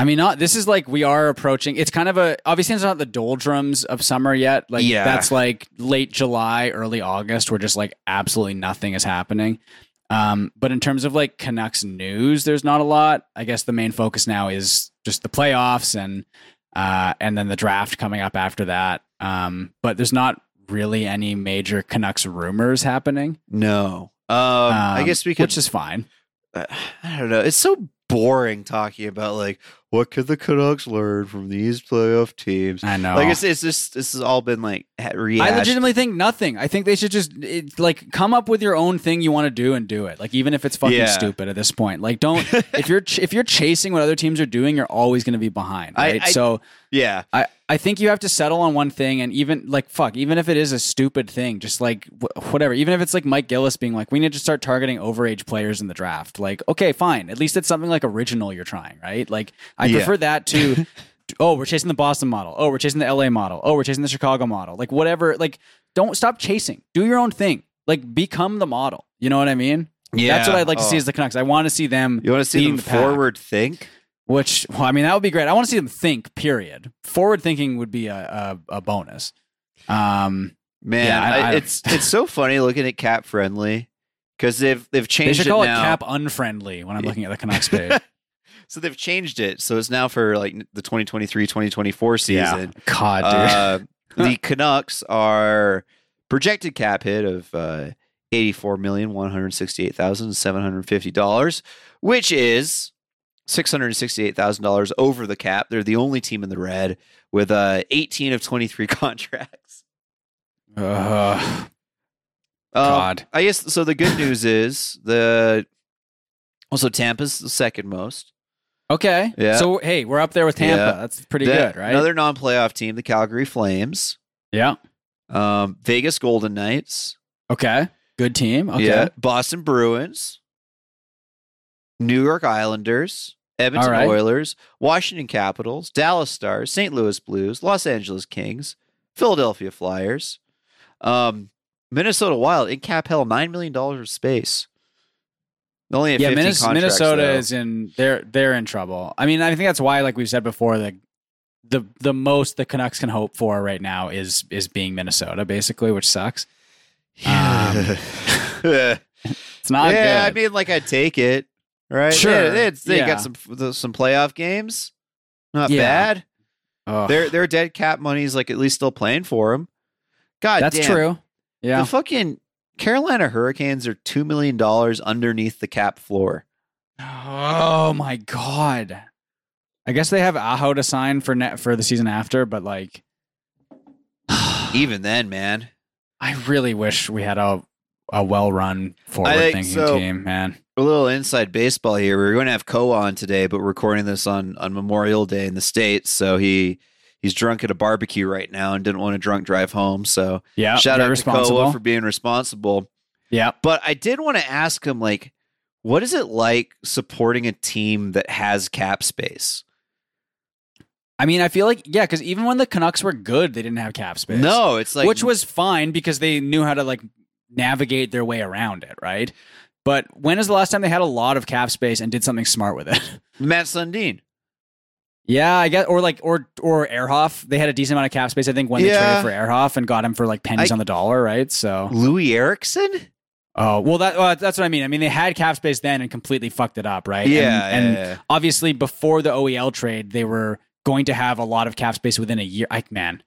I mean, not this is like we are approaching. It's kind of a obviously it's not the doldrums of summer yet. Like Yeah. that's like late July, early August, where just like absolutely nothing is happening. Um, but in terms of like Canucks news, there's not a lot. I guess the main focus now is just the playoffs and uh, and then the draft coming up after that. Um, but there's not really any major Canucks rumors happening. no. Um, I Um, guess we could. which is fine. uh, I don't know. It's so boring talking about like what could the Canucks learn from these playoff teams. I know. Like it's it's just this has all been like rehashed. I legitimately think nothing. I think they should just it, like come up with your own thing you want to do and do it. Like even if it's fucking Yeah. stupid at this point. Like don't if you're ch- if you're chasing what other teams are doing, you're always going to be behind. I- Right. I- so yeah. I I think you have to settle on one thing, and even like fuck, even if it is a stupid thing, just like wh- whatever. Even if it's like Mike Gillis being like, we need to start targeting overage players in the draft. Like okay, fine. At least it's something like original you're trying, right? Like I Yeah. prefer that to. Oh, we're chasing the Boston model. Oh, we're chasing the LA model. Oh, we're chasing the Chicago model. Like whatever. Like don't stop chasing. Do your own thing. Like become the model. You know what I mean? Yeah. That's what I'd like to see Oh. as the Canucks. I want to see them. You want to see them the pack. forward think? Which, well, I mean, that would be great. I want to see them think. Period. Forward thinking would be a a, a bonus. Um, Man, Yeah, I- I, I- it's it's so funny looking at CapFriendly because they've they've changed. they should call it it cap unfriendly when I'm looking at the Canucks page. so they've changed it. So it's now for like the 2023-2024 season. God, dude. Uh, the Canucks are projected cap hit of uh, eighty-four million one hundred sixty-eight thousand seven hundred fifty dollars, which is six hundred sixty-eight thousand dollars over the cap. They're the only team in the red with uh, eighteen of twenty-three contracts. Ugh. Um, God. I guess so. The good news is the also Tampa's the second most. okay. Yeah. So hey, we're up there with Tampa. Yeah. That's pretty The- good, right? Another non-playoff team, the Calgary Flames, yeah. um, Vegas Golden Knights, Okay. Good team. Okay. yeah, Boston Bruins, New York Islanders, Edmonton right. Oilers, Washington Capitals, Dallas Stars, St. Louis Blues, Los Angeles Kings, Philadelphia Flyers, um, Minnesota Wild in cap hell nine million dollars of space. They Only Yeah, 15 Minnesota is in. They're they're in trouble. I mean, I think that's why, like we've said before, the the the most the Canucks can hope for right now is is being Minnesota, basically, which sucks. Um, yeah, It's not Yeah, I mean, like I'd take it, right? Sure, Yeah, they, they yeah. got some some playoff games, not Yeah. bad. Ugh. Their their dead cap money is like at least still playing for them. God, that's damn. true. Yeah. The fucking Carolina Hurricanes are two million dollars underneath the cap floor. Oh my god. I guess they have Aho to sign for net for the season after, but like, Even then, man. I really wish we had a a well run forward thinking so. team, man. A little inside baseball here. We are going to have Ko on today, but we're recording this on on Memorial Day in the states. So he he's drunk at a barbecue right now and didn't want to drunk drive home. So Yeah, shout out to. Koa for being responsible. yeah, But I did want to ask him, like, what is it like supporting a team that has cap space? I mean, I feel like yeah, because even when the Canucks were good, they didn't have cap space. No, it's like which was fine because they knew how to like navigate their way around it, right? But when is the last time they had a lot of cap space and did something smart with it? Mats Sundin. yeah, I guess, or like, or or Ehrhoff. They had a decent amount of cap space, I think, when they Yeah. traded for Ehrhoff and got him for like pennies I- on the dollar, right? So, Loui Eriksson? oh well, that well, that's what I mean. I mean, they had cap space then and completely fucked it up, right? Yeah, and, and yeah, yeah. obviously before the OEL trade, they were going to have a lot of cap space within a year. I man,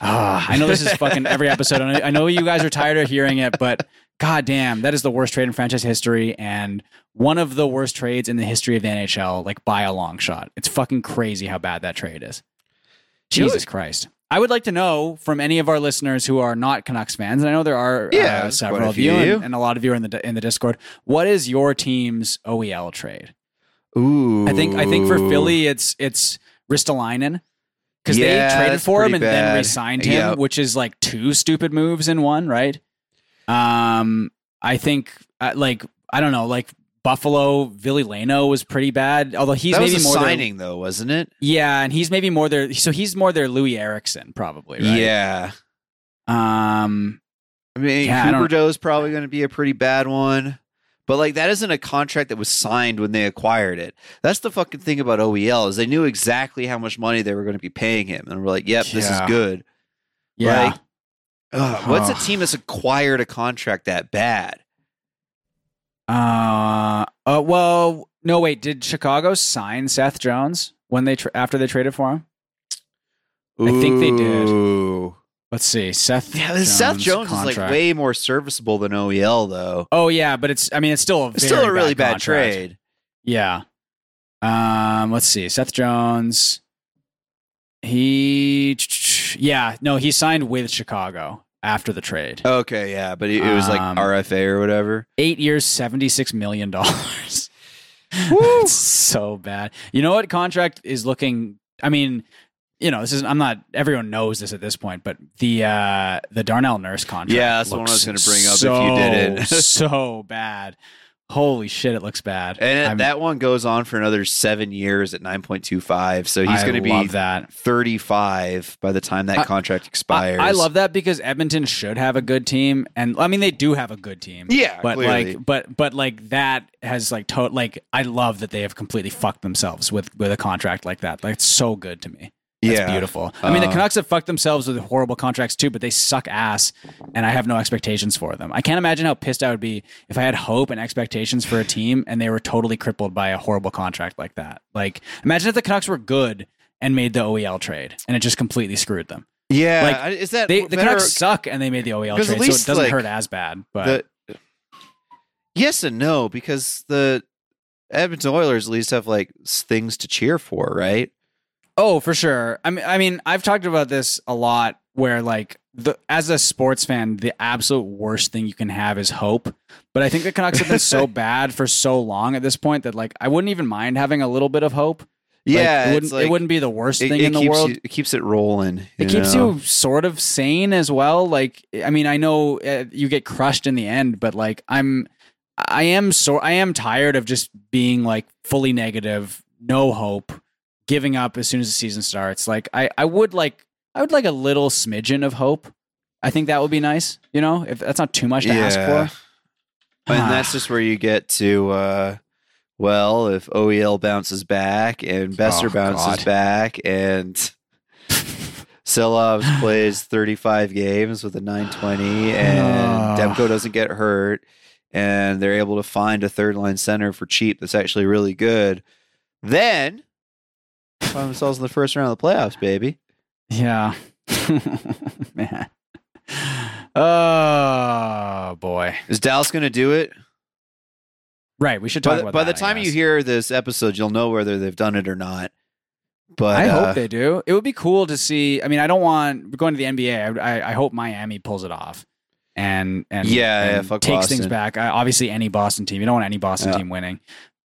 ah, I know this is fucking every episode. I I know you guys are tired of hearing it, but god damn, that is the worst trade in franchise history and one of the worst trades in the history of the NHL, like by a long shot. It's fucking crazy how bad that trade is. Jesus Christ. I would like to know from any of our listeners who are not Canucks fans, and I know there are Yeah, uh, several of you, and, and a lot of you are in the in the Discord. What is your team's OEL trade? Ooh. I think I think for Philly, it's it's Ristolainen because Yeah, they traded for him and then bad. re-signed him, Yep. which is like two stupid moves in one, right? Um, I think uh, like I don't know, like Buffalo Ville Leino was pretty bad, although he's that was maybe more their- signing though, wasn't it? yeah, and he's maybe more their so he's more their Loui Eriksson probably, right? Yeah. Um, I mean, Yeah, Huberdeau is probably going to be a pretty bad one. But like that isn't a contract that was signed when they acquired it. That's the fucking thing about OEL is they knew exactly how much money they were going to be paying him, and we're like, "Yep, this is good." yeah. Like, ugh, what's a team that's acquired a contract that bad? Uh, uh, well, no, wait. Did Chicago sign Seth Jones when they tra- after they traded for him? I think they did. Let's see, Seth. Yeah, Seth Jones is like way more serviceable than OEL though. Oh yeah, but it's. I mean, it's still a It's still a really bad, contract. trade. Yeah. Um. Let's see, Seth Jones. He. Yeah. No, he signed with Chicago after the trade. Okay, yeah, but it, was like Um, RFA or whatever. Eight years, seventy six million dollars. So bad. You know what contract is looking? I mean, you know, this is. I'm not. Everyone knows this at this point, but the uh the Darnell Nurse contract. Yeah, that's the one I was gonna bring up if you didn't. so- so bad. Holy shit, it looks bad. And I'm- that one goes on for another seven years at 9.25. So he's I going to be that. 35 by the time that I- contract I, expires. I love that because Edmonton should have a good team, and I mean they do have a good team. Yeah, but clearly. like, but but like that has like to- like I love that they have completely fucked themselves with with a contract like that. Like it's so good to me. That's Yeah. beautiful. I mean, the Uh, Canucks have fucked themselves with horrible contracts too, but they suck ass, and I have no expectations for them. I can't imagine how pissed I would be if I had hope and expectations for a team and they were totally crippled by a horrible contract like that. Like, imagine if the Canucks were good and made the OEL trade, and it just completely screwed them. Yeah. like, is that They, the better- Canucks suck, and they made the OEL trade, at so it doesn't like, hurt as bad. But the, yes and no, because the Edmonton Oilers at least have like things to cheer for, right? Oh, for sure. I mean, I mean, I've talked about this a lot. Where like the as a sports fan, the absolute worst thing you can have is hope. But I think the Canucks have been so bad for so long at this point that like I wouldn't even mind having a little bit of hope. Like, Yeah. it wouldn't. like- it wouldn't be the worst it- thing it in the world. you- it keeps it rolling. it keeps know? you sort of sane as well. Like, I mean, I know uh, you get crushed in the end, but like, I'm, I am so, I am tired of just being like fully negative, no hope, giving up as soon as the season starts. Like, I, I would like, I would like a little smidgen of hope. I think that would be nice. You know, if that's not too much to ask for. And Ah. that's just where you get to, uh, well, if OEL bounces back and Boeser Oh, bounces God. back and Silovs plays 35 games with a 920 and. Demko doesn't get hurt and they're able to find a third line center for cheap that's actually really good, then find themselves in the first round of the playoffs, baby. Yeah. Man. Oh boy. Is Dallas going to do it? Right. We should talk By, the- about by that, the time you hear this episode, you'll know whether they've done it or not. But I uh, hope they do. It would be cool to see. I mean, I don't want going to the NBA. I, I, hope Miami pulls it off and and Yeah, and yeah, takes things back. I, obviously, any Boston team. You don't want any Boston Yeah. team winning,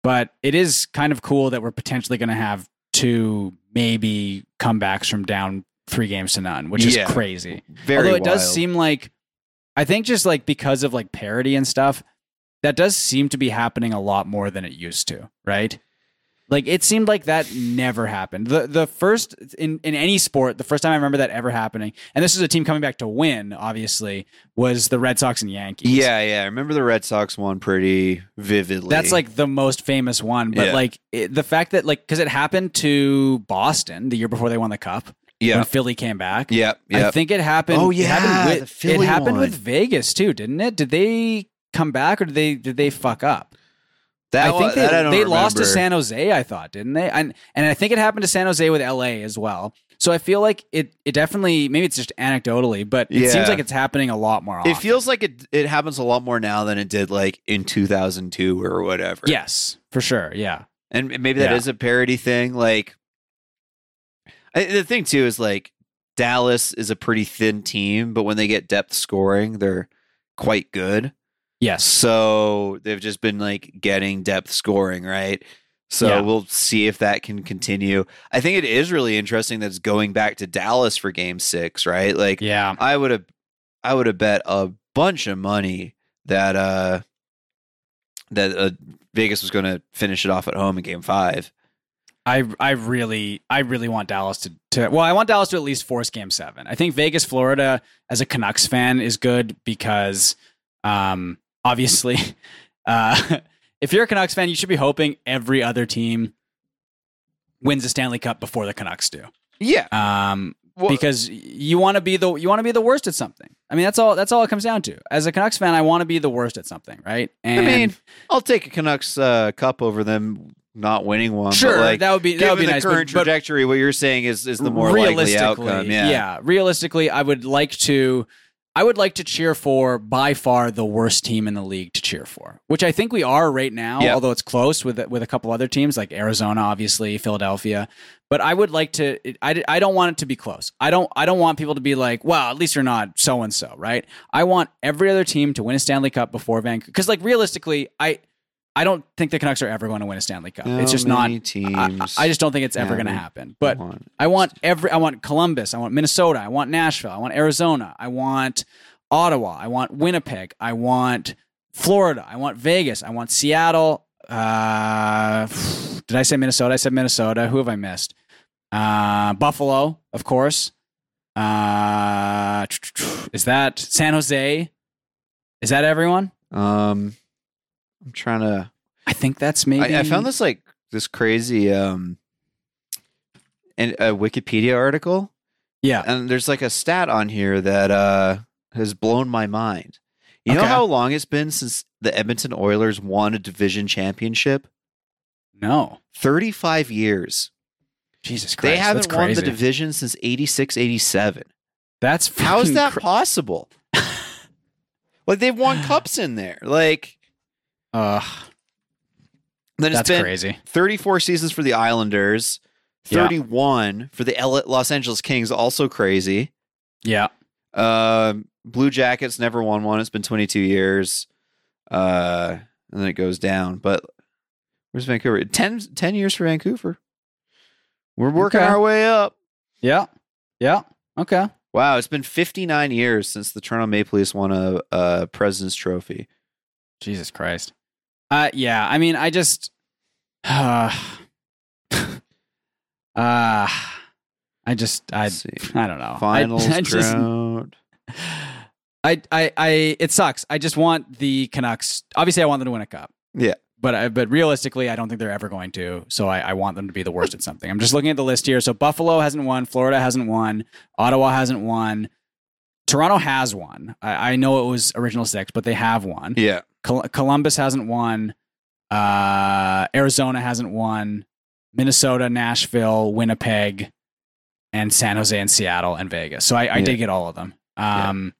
but it is kind of cool that we're potentially going to have two maybe comebacks from down three games to none, which Yeah. is crazy. very Although it does seem like, I think just like because of like parity and stuff, that does seem to be happening a lot more than it used to, right? Like it seemed like that never happened. The the first in, in any sport, the first time I remember that ever happening, and this is a team coming back to win, obviously, was the Red Sox and Yankees. Yeah, yeah. I remember the Red Sox one pretty vividly. That's like the most famous one, but Yeah. like it, the fact that like because it happened to Boston the year before they won the cup yeah, when Philly came back. yeah, I think it happened. Oh, it yeah, happened the with, Philly it happened with Vegas too, didn't it? Did they come back or did they did they fuck up? That I think they, I they lost to. San Jose. I thought, didn't they? And and I think it happened to San Jose with LA as well. So I feel like it. It definitely maybe it's just anecdotally, but it Yeah. seems like it's happening a lot more. Often. It feels like it it happens a lot more now than it did like in 2002 or whatever. yes, for sure. Yeah, and maybe that is Yeah. a parody thing. Like I, the thing too is like Dallas is a pretty thin team, but when they get depth scoring, they're quite good. Yes, So they've just been like getting depth scoring, right? So Yeah. we'll see if that can continue. I think it is really interesting that it's going back to Dallas for game six, right? Like yeah. I would have I would have bet a bunch of money that uh that uh, Vegas was going to finish it off at home in game 5. I I really I really want Dallas to, to well I want Dallas to at least force game seven. I think Vegas Florida as a Canucks fan is good because um obviously uh if you're a Canucks fan you should be hoping every other team wins the Stanley Cup before the Canucks do. Yeah. Um Well- because you want to be the you want to be the worst at something. I mean that's all that's all it comes down to. As a Canucks fan I want to be the worst at something, right? And I mean, I'll take a Canucks uh, cup over them not winning one. Sure, but like, that would be- that would be the nice, current but- trajectory, what you're saying is is the more likely outcome. Yeah. Realistically, I would like to I would like to cheer for by far the worst team in the league to cheer for, which I think we are right now, Yeah. although it's close with with a couple other teams like Arizona, obviously, Philadelphia. But I would like to I, I don't want it to be close. I don't I don't want people to be like, "Well, at least you're not so and so," right? I want every other team to win a Stanley Cup before Vancouver cuz like realistically, I I don't think the Canucks are ever going to win a Stanley Cup. it's just not I. I just don't think it's ever going to happen. But won? I want every. I want Columbus. I want Minnesota. I want Nashville. I want Arizona. I want Ottawa. I want Winnipeg. I want Florida. I want Vegas. I want Seattle. Uh, did I say Minnesota? I said Minnesota. Who have I missed? Uh, Buffalo, of course. Uh, is that San Jose? Is that everyone? Um, I'm trying to. I think that's maybe. I, I found this like this crazy um, and a Wikipedia article, Yeah. and there's like a stat on here that uh has blown my mind. You know how long it's been since the Edmonton Oilers won a division championship? No. 35 years. Jesus Christ. They haven't that's won the division since 86 87. That's How is that cr- possible? like they've won cups in there. Like Ugh, then it's that's been crazy. 34 seasons for the Islanders, Yeah. 31 for the L- Los Angeles Kings, also crazy. Yeah. Um, Blue Jackets never won one. It's been 22 years. Uh, and then it goes down. But where's Vancouver? 10, 10 years for Vancouver. We're working Okay. our way up. Yeah. Yeah. Okay. Wow, it's been 59 years since the Toronto Maple Leafs won a, a President's Trophy. Jesus Christ. Uh yeah, I mean I just uh uh I just I. I don't know. Finals I, I just drought. I, I I it sucks. I just want the Canucks obviously I want them to win a cup. Yeah. But I, but realistically, I don't think they're ever going to. So I, I want them to be the worst at something. I'm just looking at the list here. So Buffalo hasn't won, Florida hasn't won, Ottawa hasn't won, Toronto has won. I, I know it was original six, but they have won. Yeah. Col- Columbus hasn't won. Uh, Arizona hasn't won. Minnesota, Nashville, Winnipeg, and San Jose and Seattle and Vegas. So I, I Yeah. did get all of them. Um,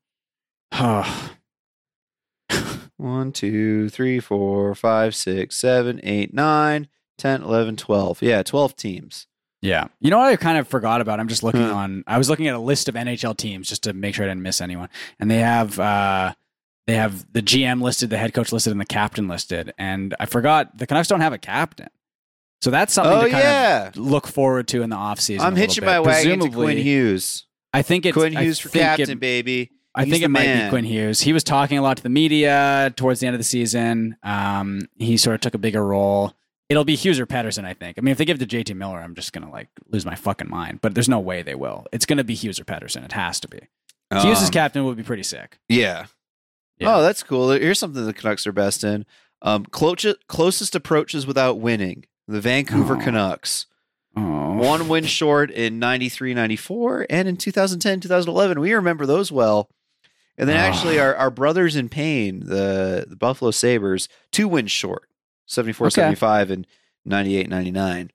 One, two, three, four, five, six, seven, eight, nine, 10, 11, 12. Yeah, 12 teams. yeah. You know what I kind of forgot about? I'm just looking Huh. on. I was looking at a list of NHL teams just to make sure I didn't miss anyone, and they have uh, they have the GM listed, the head coach listed, and the captain listed. And I forgot the Canucks don't have a captain. So that's something Oh, to kind yeah. of look forward to in the offseason. I'm hitching bit. my wagon to Quinn Hughes. I think it's Quinn I Hughes for captain, It, baby. I He's think it might man. be Quinn Hughes. He was talking a lot to the media towards the end of the season. Um, he sort of took a bigger role. It'll be Hughes or Pettersson, I think. I mean, if they give it to JT Miller, I'm just gonna like lose my fucking mind. But there's no way they will. It's gonna be Hughes or Pettersson. It has to be. Hughes Um, captain would be pretty sick. Yeah. Yeah. Oh, that's cool. Here's something the Canucks are best in. Um, clo- closest approaches without winning. The Vancouver. Canucks. Oh, One win short in 93 94 and in 2010 2011. We remember those well. And then Ah. actually, our, our brothers in pain, the, the Buffalo Sabres, two wins short. 74 Okay. 75 and 98 99.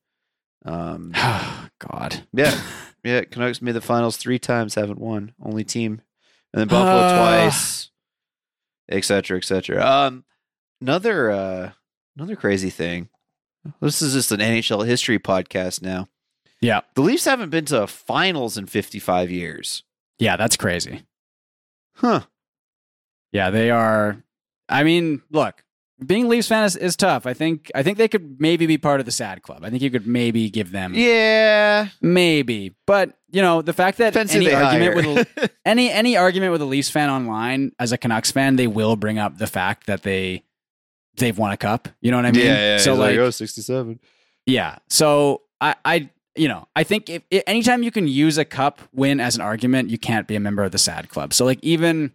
Um, God. yeah. Yeah. Canucks made the finals three times, haven't won. Only team. And then Buffalo Ah. twice, et cetera, et cetera. Um, another, uh, another crazy thing. This is just an NHL history podcast now. Yeah. The Leafs haven't been to finals in 55 years. Yeah, that's crazy. Huh. Yeah, they are. I mean, look, being Leafs fan is, is tough. I think I think they could maybe be part of the sad club. I think you could maybe give them Yeah. maybe, but you know the fact that Depends any argument hire. with a, any any argument with a Leafs fan online as a Canucks fan, they will bring up the fact that they they've won a cup. You know what I mean? Yeah, yeah so like, oh, 67. yeah. So I, I, you know, I think if, anytime you can use a cup win as an argument, you can't be a member of the sad club. So like even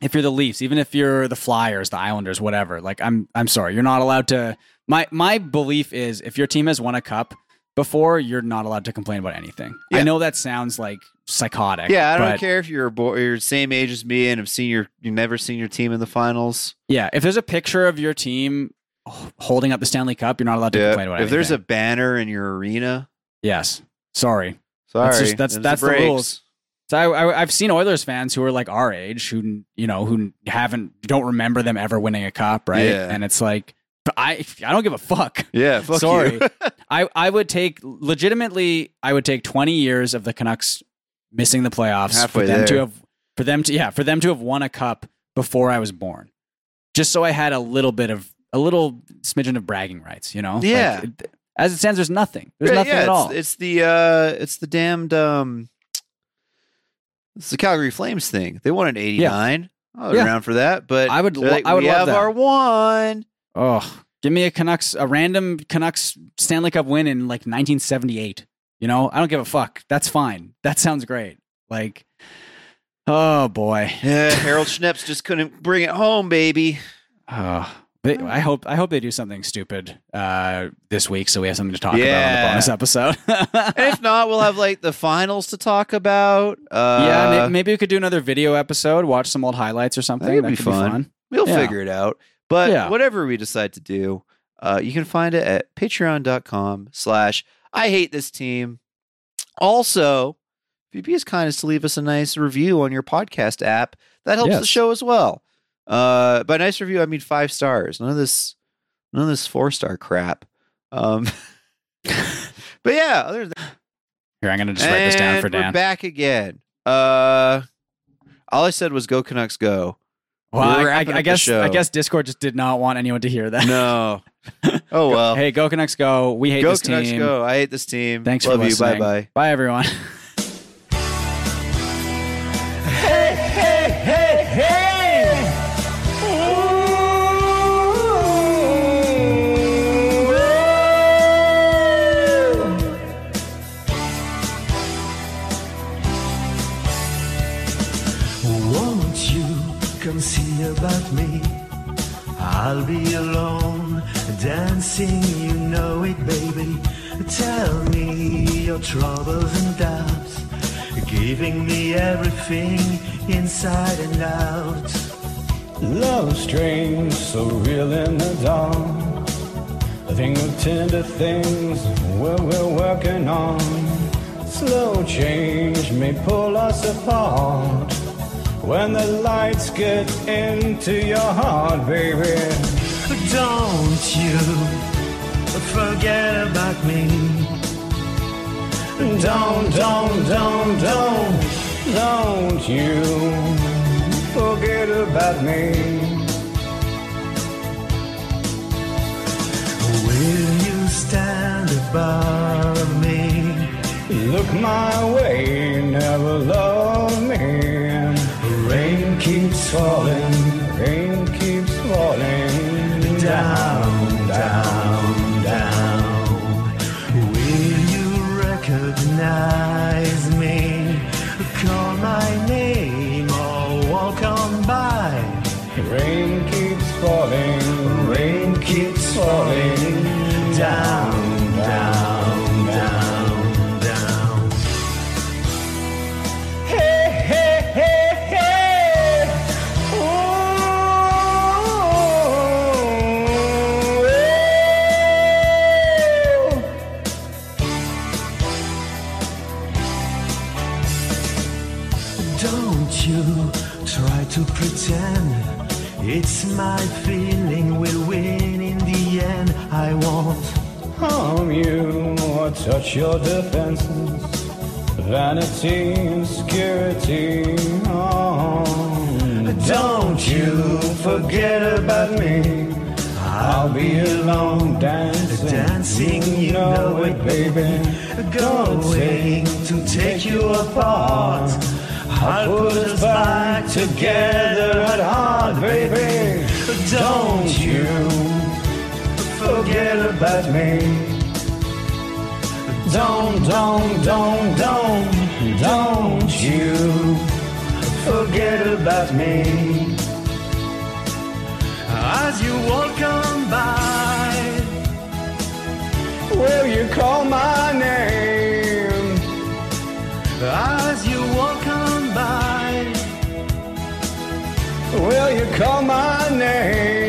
if you're the Leafs, even if you're the Flyers, the Islanders, whatever, like I'm, I'm sorry, you're not allowed to. My my belief is if your team has won a cup before, you're not allowed to complain about anything. I know that sounds like psychotic. Yeah, I don't but care if you're a boy, you're the same age as me and have seen your you've never seen your team in the finals. Yeah, if there's a picture of your team holding up the Stanley Cup, you're not allowed to complain about it. If there's a banner in your arena, yes, sorry, sorry, That's just- that's- that's the rules. So I, I, I've seen Oilers fans who are like our age, who you know, who haven't don't remember them ever winning a cup, right? Yeah. And it's like, but I I don't give a fuck. Yeah, fuck Sorry. you. I I would take legitimately, I would take twenty years of the Canucks missing the playoffs Halfway for them to have for them to yeah for them to have won a cup before I was born, just so I had a little bit of a little smidgen of bragging rights, you know? Yeah. it- as it stands, there's nothing. There's Yeah, nothing yeah, at it's, all. It's the uh it's the damned um it's the Calgary Flames thing. They won in '89. I was Yeah. around for that, but I would lo- like, I would we love have that. our one. Oh, give me a Canucks, a random Canucks Stanley Cup win in like 1978. You know, I don't give a fuck. That's fine. That sounds great. Like, oh boy. Yeah, Harold Snepsts just couldn't bring it home, baby. Oh, they, I hope I hope they do something stupid uh, this week, so we have something to talk about on Yeah. the bonus episode. If not, we'll have like the finals to talk about. Uh, yeah, may- maybe we could do another video episode, watch some old highlights or something. That'd that be could fun. We'll Yeah. figure it out. But Yeah. whatever we decide to do, uh, you can find it at patreon.com slash I hate this team. Also, if you'd be as kind as to leave us a nice review on your podcast app, that helps the show as well. Uh, by nice review, I mean five stars. None of this, none of this four star crap. Um, but yeah, other than Here, I'm gonna just write this down for We're back again. Uh, all I said was "Go Canucks, go." Well, We're I, I, I guess. I guess Discord just did not want anyone to hear that. No. oh well. Hey, go Canucks, go! We hate this. go this Canucks, team. go! I hate this team. Thanks Love for you. listening. Bye bye. Bye, everyone. I'll be alone, dancing, you know it, baby. Tell me your troubles and doubts, giving me everything inside and out. Love strange, so real in the dark. I think of tender things where we're working on. Slow change may pull us apart. When the lights get into your heart, baby. Don't you forget about me. Don't, don't, don't, don't, don't you forget about me. Will you stand above me? Look my way, never love falling, rain keeps falling Down, touch your defenses. Vanity and security. Oh, don't you forget about me. I'll be alone dancing. Dancing, you know it, baby. going to take you apart. I'll put us back together at heart, baby. Don't you forget about me. Don't, don't, don't, don't, don't you forget about me. As you walk on by, Will you call my name? as you walk on by, Will you call my name?